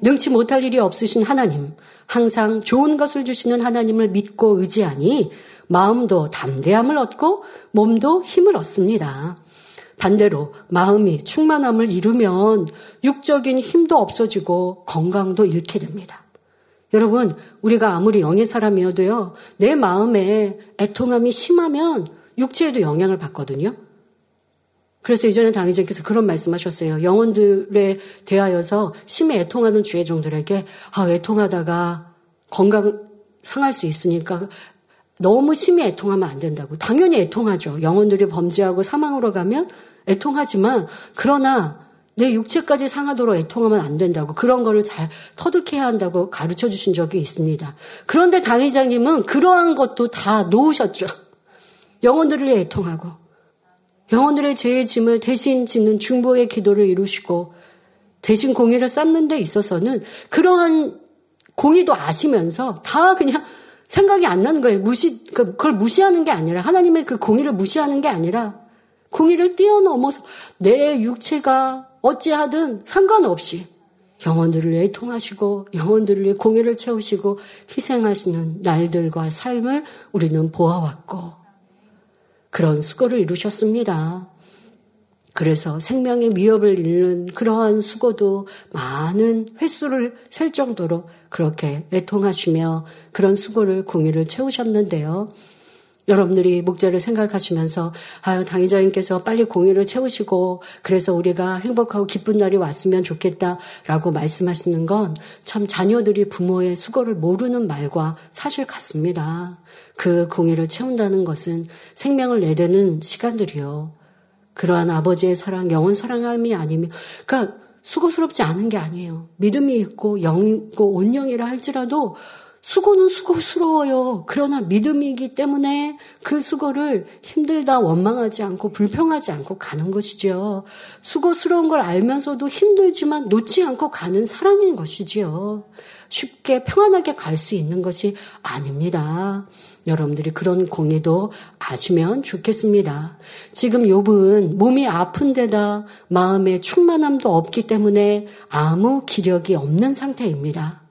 능치 못할 일이 없으신 하나님, 항상 좋은 것을 주시는 하나님을 믿고 의지하니 마음도 담대함을 얻고 몸도 힘을 얻습니다. 반대로 마음이 충만함을 이루면 육적인 힘도 없어지고 건강도 잃게 됩니다. 여러분, 우리가 아무리 영의 사람이어도요, 내 마음에 애통함이 심하면 육체에도 영향을 받거든요. 그래서 이전에 당의자께서 그런 말씀하셨어요. 영혼들에 대하여서 심히 애통하는 주의 종들에게 아 애통하다가 건강 상할 수 있으니까 너무 심히 애통하면 안 된다고. 당연히 애통하죠. 영혼들이 범죄하고 사망으로 가면 애통하지만 그러나 내 육체까지 상하도록 애통하면 안 된다고 그런 거를 잘 터득해야 한다고 가르쳐 주신 적이 있습니다. 그런데 당회장님은 그러한 것도 다 놓으셨죠. 영혼들을 애통하고 영혼들의 죄의 짐을 대신 짓는 중보의 기도를 이루시고 대신 공의를 쌓는 데 있어서는 그러한 공의도 아시면서 다 그냥 생각이 안 나는 거예요. 무시, 그, 그걸 무시하는 게 아니라 하나님의 그 공의를 무시하는 게 아니라 공의를 뛰어넘어서 내 육체가 어찌하든 상관없이 영혼들을 위해 통하시고 영혼들을 위해 공의를 채우시고 희생하시는 날들과 삶을 우리는 보아왔고 그런 수고를 이루셨습니다. 그래서 생명의 위협을 잃는 그러한 수고도 많은 횟수를 셀 정도로 그렇게 애통하시며 그런 수고를 공의를 채우셨는데요. 여러분들이 목자를 생각하시면서 아유 당의자님께서 빨리 공의를 채우시고 그래서 우리가 행복하고 기쁜 날이 왔으면 좋겠다라고 말씀하시는 건 참 자녀들이 부모의 수고를 모르는 말과 사실 같습니다. 그 공의를 채운다는 것은 생명을 내대는 시간들이요. 그러한 아버지의 사랑, 영원 사랑함이 아니면 그러니까 수고스럽지 않은 게 아니에요. 믿음이 있고 영 있고 온영이라 할지라도 수고는 수고스러워요. 그러나 믿음이기 때문에 그 수고를 힘들다 원망하지 않고 불평하지 않고 가는 것이지요. 수고스러운 걸 알면서도 힘들지만 놓지 않고 가는 사랑인 것이지요. 쉽게 평안하게 갈 수 있는 것이 아닙니다. 여러분들이 그런 공의도 아시면 좋겠습니다. 지금 욥은 몸이 아픈 데다 마음에 충만함도 없기 때문에 아무 기력이 없는 상태입니다.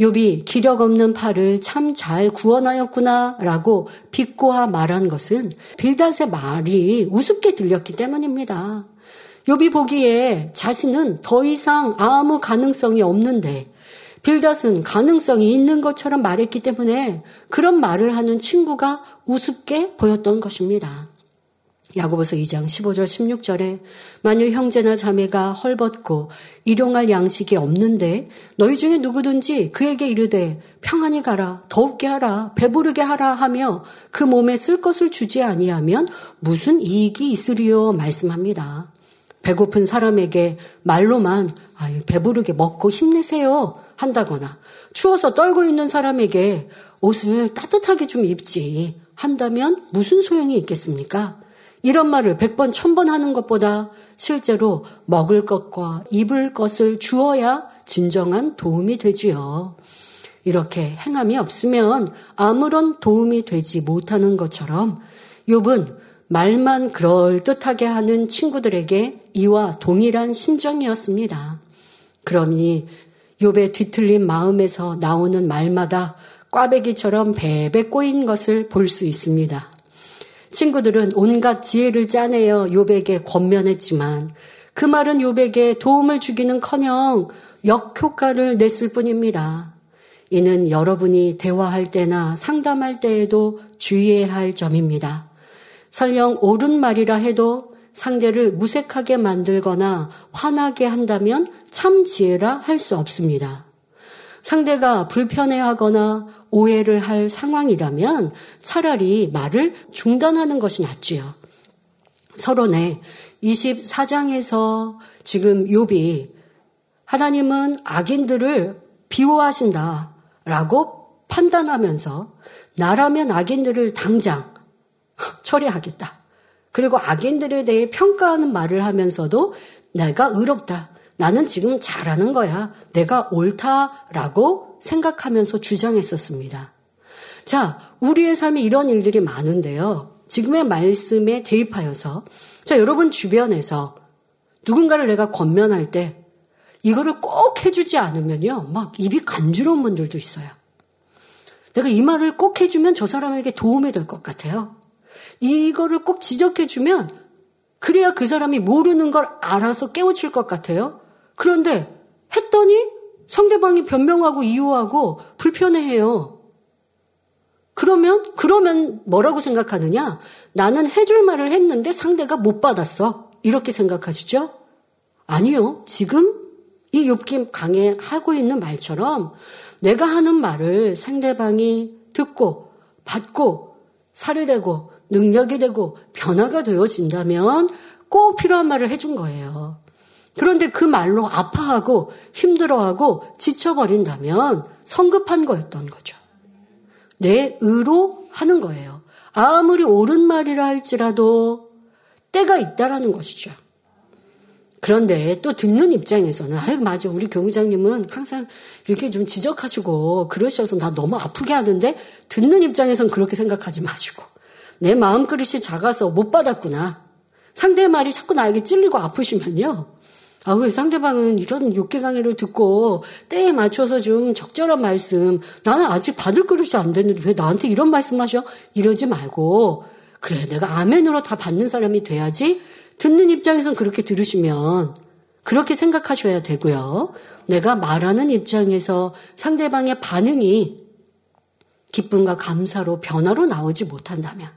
욥이 기력 없는 팔을 참 잘 구원하였구나라고 비꼬아 말한 것은 빌닷의 말이 우습게 들렸기 때문입니다. 욥이 보기에 자신은 더 이상 아무 가능성이 없는데 빌닷은 가능성이 있는 것처럼 말했기 때문에 그런 말을 하는 친구가 우습게 보였던 것입니다. 야고보서 2장 15절 16절에 만일 형제나 자매가 헐벗고 일용할 양식이 없는데 너희 중에 누구든지 그에게 이르되 평안히 가라 더욱게 하라 배부르게 하라 하며 그 몸에 쓸 것을 주지 아니하면 무슨 이익이 있으리요 말씀합니다. 배고픈 사람에게 말로만 배부르게 먹고 힘내세요 한다거나 추워서 떨고 있는 사람에게 옷을 따뜻하게 좀 입지 한다면 무슨 소용이 있겠습니까? 이런 말을 100번, 1000번 하는 것보다 실제로 먹을 것과 입을 것을 주어야 진정한 도움이 되지요. 이렇게 행함이 없으면 아무런 도움이 되지 못하는 것처럼 욥은 말만 그럴듯하게 하는 친구들에게 이와 동일한 심정이었습니다. 그러니 욥의 뒤틀린 마음에서 나오는 말마다 꽈배기처럼 배배 꼬인 것을 볼 수 있습니다. 친구들은 온갖 지혜를 짜내어 욥에게 권면했지만 그 말은 욥에게 도움을 주기는커녕 역효과를 냈을 뿐입니다. 이는 여러분이 대화할 때나 상담할 때에도 주의해야 할 점입니다. 설령 옳은 말이라 해도 상대를 무색하게 만들거나 화나게 한다면 참 지혜라 할 수 없습니다. 상대가 불편해하거나 오해를 할 상황이라면 차라리 말을 중단하는 것이 낫지요. 서론에 24장에서 지금 욥이 하나님은 악인들을 비호하신다라고 판단하면서 나라면 악인들을 당장 처리하겠다. 그리고 악인들에 대해 평가하는 말을 하면서도 내가 의롭다. 나는 지금 잘하는 거야. 내가 옳다라고 생각하면서 주장했었습니다. 자, 우리의 삶에 이런 일들이 많은데요. 지금의 말씀에 대입하여서 자, 여러분 주변에서 누군가를 내가 권면할 때 이거를 꼭 해주지 않으면요. 막 입이 간지러운 분들도 있어요. 내가 이 말을 꼭 해주면 저 사람에게 도움이 될 것 같아요. 이거를 꼭 지적해주면 그래야 그 사람이 모르는 걸 알아서 깨우칠 것 같아요. 그런데 했더니 상대방이 변명하고 이유하고 불편해해요. 그러면 그러면 뭐라고 생각하느냐? 나는 해줄 말을 했는데 상대가 못 받았어. 이렇게 생각하시죠? 아니요. 지금 이 욥기 강에 하고 있는 말처럼 내가 하는 말을 상대방이 듣고 받고 살이 되고 능력이 되고 변화가 되어진다면 꼭 필요한 말을 해준 거예요. 그런데 그 말로 아파하고 힘들어하고 지쳐버린다면 성급한 거였던 거죠. 내 의로 하는 거예요. 아무리 옳은 말이라 할지라도 때가 있다라는 것이죠. 그런데 또 듣는 입장에서는 아유 맞아 우리 교무장님은 항상 이렇게 좀 지적하시고 그러셔서 나 너무 아프게 하는데 듣는 입장에서는 그렇게 생각하지 마시고 내 마음 그릇이 작아서 못 받았구나 상대의 말이 자꾸 나에게 찔리고 아프시면요 아, 왜 상대방은 이런 욕계 강의를 듣고 때에 맞춰서 좀 적절한 말씀, 나는 아직 받을 그릇이 안 됐는데 왜 나한테 이런 말씀 하셔? 이러지 말고, 그래, 내가 아멘으로 다 받는 사람이 돼야지 듣는 입장에선 그렇게 들으시면 그렇게 생각하셔야 되고요. 내가 말하는 입장에서 상대방의 반응이 기쁨과 감사로 변화로 나오지 못한다면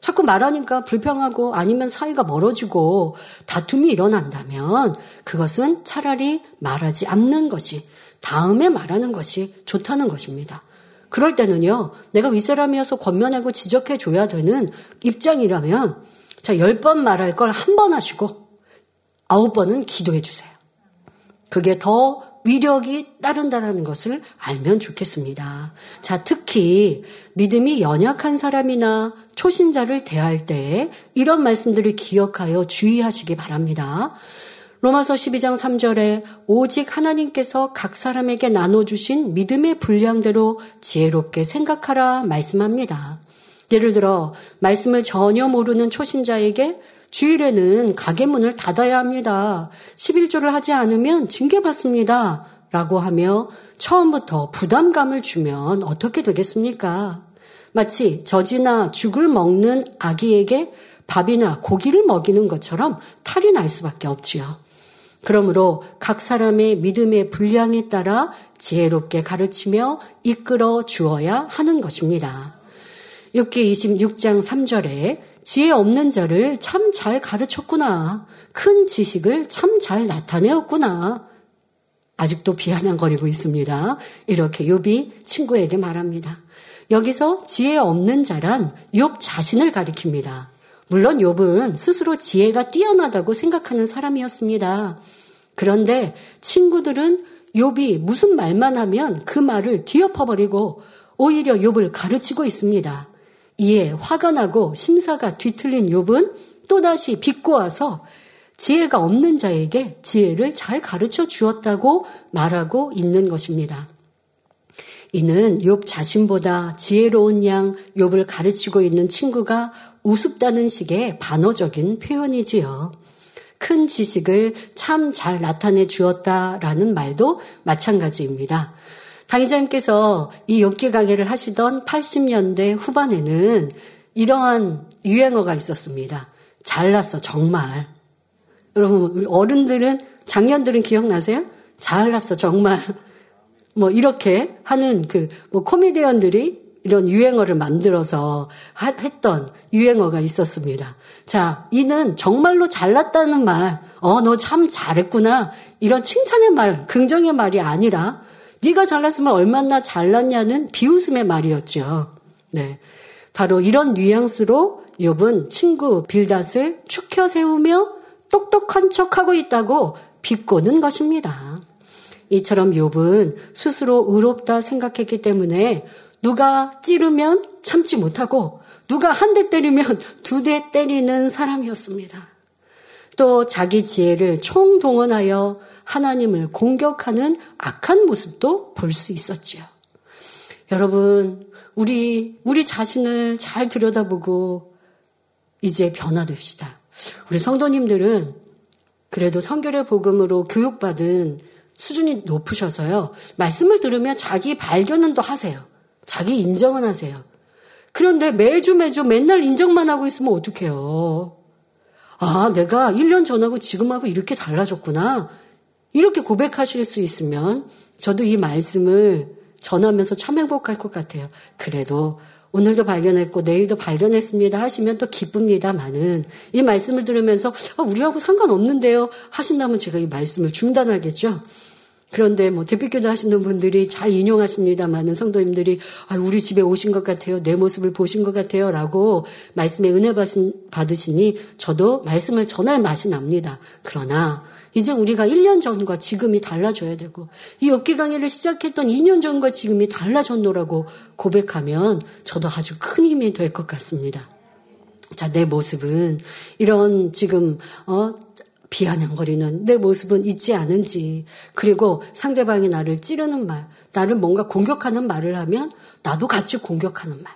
자꾸 말하니까 불평하고 아니면 사이가 멀어지고 다툼이 일어난다면 그것은 차라리 말하지 않는 것이 다음에 말하는 것이 좋다는 것입니다. 그럴 때는요, 내가 윗사람이어서 권면하고 지적해 줘야 되는 입장이라면, 자, 열 번 말할 걸 한 번 하시고, 아홉 번은 기도해 주세요. 그게 더 위력이 따른다는 것을 알면 좋겠습니다. 자, 특히 믿음이 연약한 사람이나 초신자를 대할 때 이런 말씀들을 기억하여 주의하시기 바랍니다. 로마서 12장 3절에 오직 하나님께서 각 사람에게 나눠주신 믿음의 분량대로 지혜롭게 생각하라 말씀합니다. 예를 들어 말씀을 전혀 모르는 초신자에게 주일에는 가게 문을 닫아야 합니다. 11조를 하지 않으면 징계받습니다. 라고 하며 처음부터 부담감을 주면 어떻게 되겠습니까? 마치 젖이나 죽을 먹는 아기에게 밥이나 고기를 먹이는 것처럼 탈이 날 수밖에 없지요. 그러므로 각 사람의 믿음의 분량에 따라 지혜롭게 가르치며 이끌어 주어야 하는 것입니다. 6기 26장 3절에 지혜 없는 자를 참 잘 가르쳤구나. 큰 지식을 참 잘 나타내었구나. 아직도 비아냥거리고 있습니다. 이렇게 욥이 친구에게 말합니다. 여기서 지혜 없는 자란 욥 자신을 가리킵니다. 물론 욥은 스스로 지혜가 뛰어나다고 생각하는 사람이었습니다. 그런데 친구들은 욥이 무슨 말만 하면 그 말을 뒤엎어버리고 오히려 욥을 가르치고 있습니다. 이에 화가 나고 심사가 뒤틀린 욥은 또다시 비꼬아서 지혜가 없는 자에게 지혜를 잘 가르쳐 주었다고 말하고 있는 것입니다. 이는 욥 자신보다 지혜로운 양 욥을 가르치고 있는 친구가 우습다는 식의 반어적인 표현이지요. 큰 지식을 참 잘 나타내 주었다라는 말도 마찬가지입니다. 당의자님께서 이 욥기 강의를 하시던 80년대 후반에는 이러한 유행어가 있었습니다. 잘났어, 정말. 여러분, 어른들은, 작년들은 기억나세요? 잘났어, 정말. 뭐, 이렇게 하는 그, 뭐, 코미디언들이 이런 유행어를 만들어서 하, 했던 유행어가 있었습니다. 자, 이는 정말로 잘났다는 말, 어, 너 참 잘했구나. 이런 칭찬의 말, 긍정의 말이 아니라 네가 잘났으면 얼마나 잘났냐는 비웃음의 말이었죠. 네. 바로 이런 뉘앙스로 욥은 친구 빌닷을 축혀 세우며 똑똑한 척하고 있다고 비꼬는 것입니다. 이처럼 욥은 스스로 의롭다 생각했기 때문에 누가 찌르면 참지 못하고 누가 한 대 때리면 두 대 때리는 사람이었습니다. 또 자기 지혜를 총동원하여 하나님을 공격하는 악한 모습도 볼 수 있었지요. 여러분, 우리, 우리 자신을 잘 들여다보고 이제 변화됩시다. 우리 성도님들은 그래도 성결의 복음으로 교육받은 수준이 높으셔서요. 말씀을 들으면 자기 발견은 또 하세요. 자기 인정은 하세요. 그런데 매주 매주 맨날 인정만 하고 있으면 어떡해요. 아, 내가 1년 전하고 지금하고 이렇게 달라졌구나. 이렇게 고백하실 수 있으면 저도 이 말씀을 전하면서 참 행복할 것 같아요. 그래도 오늘도 발견했고 내일도 발견했습니다 하시면 또 기쁩니다만은 이 말씀을 들으면서 아, 우리하고 상관없는데요 하신다면 제가 이 말씀을 중단하겠죠. 그런데 뭐 대표교도 하시는 분들이 잘 인용하십니다만은 성도님들이 아, 우리 집에 오신 것 같아요. 내 모습을 보신 것 같아요. 라고 말씀에 은혜 받으시니 저도 말씀을 전할 맛이 납니다. 그러나 이제 우리가 1년 전과 지금이 달라져야 되고 이 업계 강의를 시작했던 2년 전과 지금이 달라졌노라고 고백하면 저도 아주 큰 힘이 될 것 같습니다. 자, 내 모습은 이런 지금 어 비아냥거리는 내 모습은 있지 않은지, 그리고 상대방이 나를 찌르는 말, 나를 뭔가 공격하는 말을 하면 나도 같이 공격하는 말.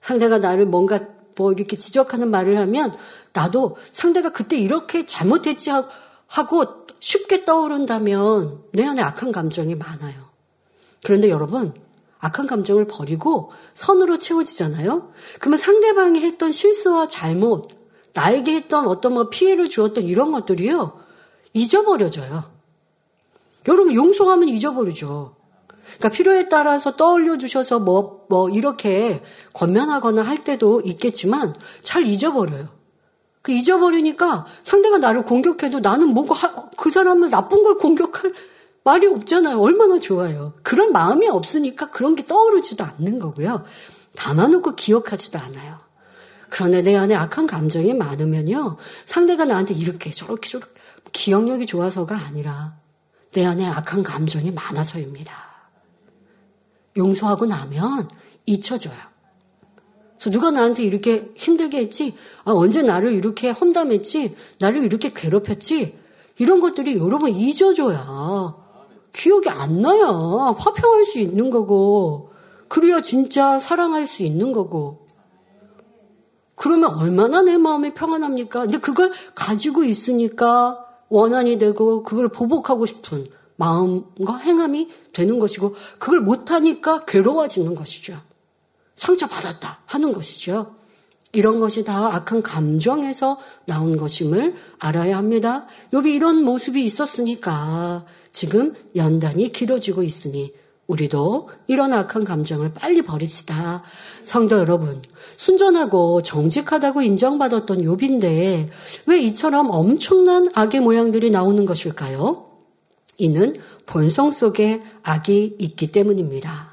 상대가 나를 뭔가 뭐 이렇게 지적하는 말을 하면 나도 상대가 그때 이렇게 잘못했지 하고 쉽게 떠오른다면 내 안에 악한 감정이 많아요. 그런데 여러분, 악한 감정을 버리고 선으로 채워지잖아요? 그러면 상대방이 했던 실수와 잘못, 나에게 했던 어떤 뭐 피해를 주었던 이런 것들이요. 잊어버려져요. 여러분 용서하면 잊어버리죠. 그러니까 필요에 따라서 떠올려 주셔서 뭐, 뭐, 이렇게 권면하거나 할 때도 있겠지만 잘 잊어버려요. 그 잊어버리니까 상대가 나를 공격해도 나는 뭔가 그 사람을 나쁜 걸 공격할 말이 없잖아요. 얼마나 좋아요. 그런 마음이 없으니까 그런 게 떠오르지도 않는 거고요. 담아놓고 기억하지도 않아요. 그러나 내 안에 악한 감정이 많으면요. 상대가 나한테 이렇게 저렇게 저렇게 기억력이 좋아서가 아니라 내 안에 악한 감정이 많아서입니다. 용서하고 나면 잊혀져요. 그래서 누가 나한테 이렇게 힘들게 했지? 아, 언제 나를 이렇게 험담했지? 나를 이렇게 괴롭혔지? 이런 것들이 여러분 잊어줘야 기억이 안 나요. 화평할 수 있는 거고, 그래야 진짜 사랑할 수 있는 거고. 그러면 얼마나 내 마음이 평안합니까? 근데 그걸 가지고 있으니까 원한이 되고 그걸 보복하고 싶은 마음과 행함이 되는 것이고 그걸 못하니까 괴로워지는 것이죠. 상처받았다 하는 것이죠. 이런 것이 다 악한 감정에서 나온 것임을 알아야 합니다. 욥이 이런 모습이 있었으니까 지금 연단이 길어지고 있으니 우리도 이런 악한 감정을 빨리 버립시다. 성도 여러분, 순전하고 정직하다고 인정받았던 욥인데 왜 이처럼 엄청난 악의 모양들이 나오는 것일까요? 이는 본성 속에 악이 있기 때문입니다.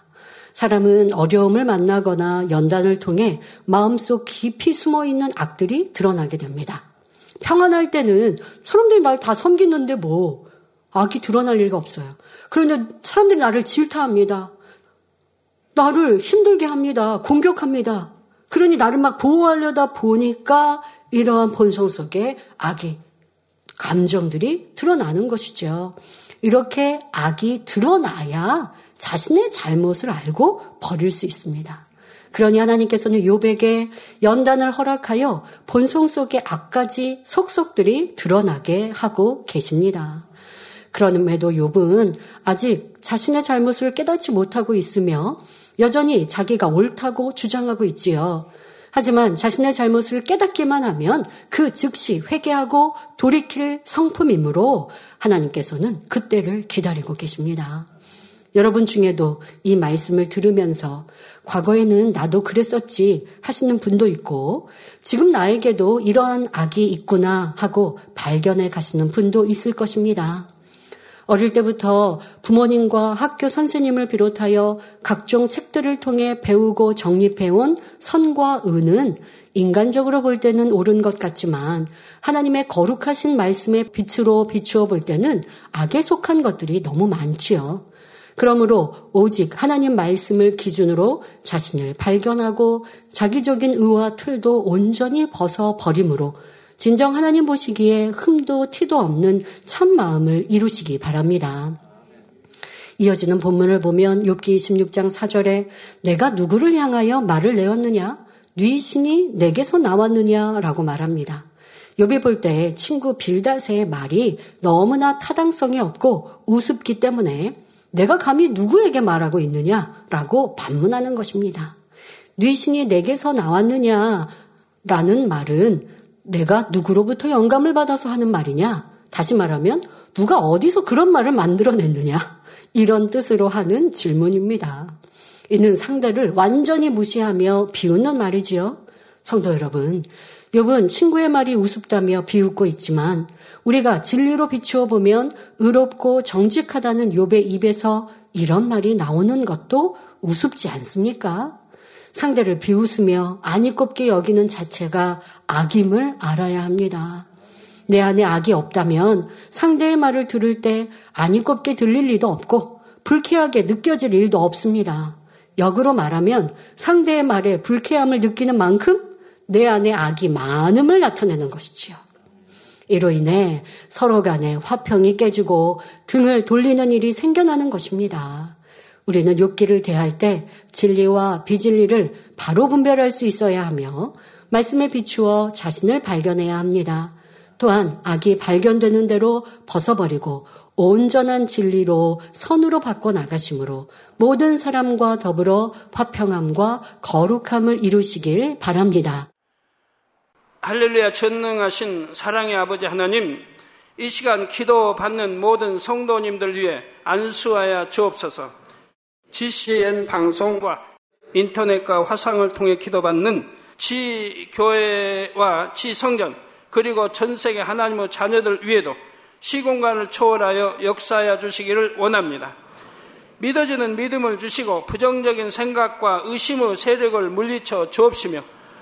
사람은 어려움을 만나거나 연단을 통해 마음속 깊이 숨어 있는 악들이 드러나게 됩니다. 평안할 때는 사람들이 날 다 섬기는데 뭐 악이 드러날 리가 없어요. 그런데 사람들이 나를 질타합니다. 나를 힘들게 합니다. 공격합니다. 그러니 나를 막 보호하려다 보니까 이러한 본성 속에 악이 감정들이 드러나는 것이죠. 이렇게 악이 드러나야 자신의 잘못을 알고 버릴 수 있습니다. 그러니 하나님께서는 요백에 연단을 허락하여 본성 속의 악까지 속속들이 드러나게 하고 계십니다. 그럼에도 욥은 아직 자신의 잘못을 깨닫지 못하고 있으며 여전히 자기가 옳다고 주장하고 있지요. 하지만 자신의 잘못을 깨닫기만 하면 그 즉시 회개하고 돌이킬 성품이므로 하나님께서는 그때를 기다리고 계십니다. 여러분 중에도 이 말씀을 들으면서 과거에는 나도 그랬었지 하시는 분도 있고 지금 나에게도 이러한 악이 있구나 하고 발견해 가시는 분도 있을 것입니다. 어릴 때부터 부모님과 학교 선생님을 비롯하여 각종 책들을 통해 배우고 정립해온 선과 의는 인간적으로 볼 때는 옳은 것 같지만 하나님의 거룩하신 말씀의 빛으로 비추어 볼 때는 악에 속한 것들이 너무 많지요. 그러므로 오직 하나님 말씀을 기준으로 자신을 발견하고 자기적인 의와 틀도 온전히 벗어 버림으로 진정 하나님 보시기에 흠도 티도 없는 참 마음을 이루시기 바랍니다. 이어지는 본문을 보면 욥기 26장 4절에 내가 누구를 향하여 말을 내었느냐? 네 신이 내게서 나왔느냐라고 말합니다. 욥이 볼 때 친구 빌닷의 말이 너무나 타당성이 없고 우습기 때문에 내가 감히 누구에게 말하고 있느냐라고 반문하는 것입니다. 네 신이 내게서 나왔느냐라는 말은 내가 누구로부터 영감을 받아서 하는 말이냐? 다시 말하면 누가 어디서 그런 말을 만들어냈느냐? 이런 뜻으로 하는 질문입니다. 이는 상대를 완전히 무시하며 비웃는 말이지요. 성도 여러분, 욥은 친구의 말이 우습다며 비웃고 있지만 우리가 진리로 비추어 보면 의롭고 정직하다는 욥의 입에서 이런 말이 나오는 것도 우습지 않습니까? 상대를 비웃으며 안이꼽게 여기는 자체가 악임을 알아야 합니다. 내 안에 악이 없다면 상대의 말을 들을 때 안이꼽게 들릴 리도 없고 불쾌하게 느껴질 일도 없습니다. 역으로 말하면 상대의 말에 불쾌함을 느끼는 만큼 내 안에 악이 많음을 나타내는 것이지요. 이로 인해 서로 간에 화평이 깨지고 등을 돌리는 일이 생겨나는 것입니다. 우리는 욥기를 대할 때 진리와 비진리를 바로 분별할 수 있어야 하며 말씀에 비추어 자신을 발견해야 합니다. 또한 악이 발견되는 대로 벗어버리고 온전한 진리로 선으로 바꿔 나가심으로 모든 사람과 더불어 화평함과 거룩함을 이루시길 바랍니다. 할렐루야 전능하신 사랑의 아버지 하나님 이 시간 기도 받는 모든 성도님들 위해 안수하여 주옵소서. GCN 방송과 인터넷과 화상을 통해 기도받는 지 교회와 지 성전 그리고 전 세계 하나님의 자녀들 위에도 시공간을 초월하여 역사하여 주시기를 원합니다. 믿어지는 믿음을 주시고 부정적인 생각과 의심의 세력을 물리쳐 주옵시며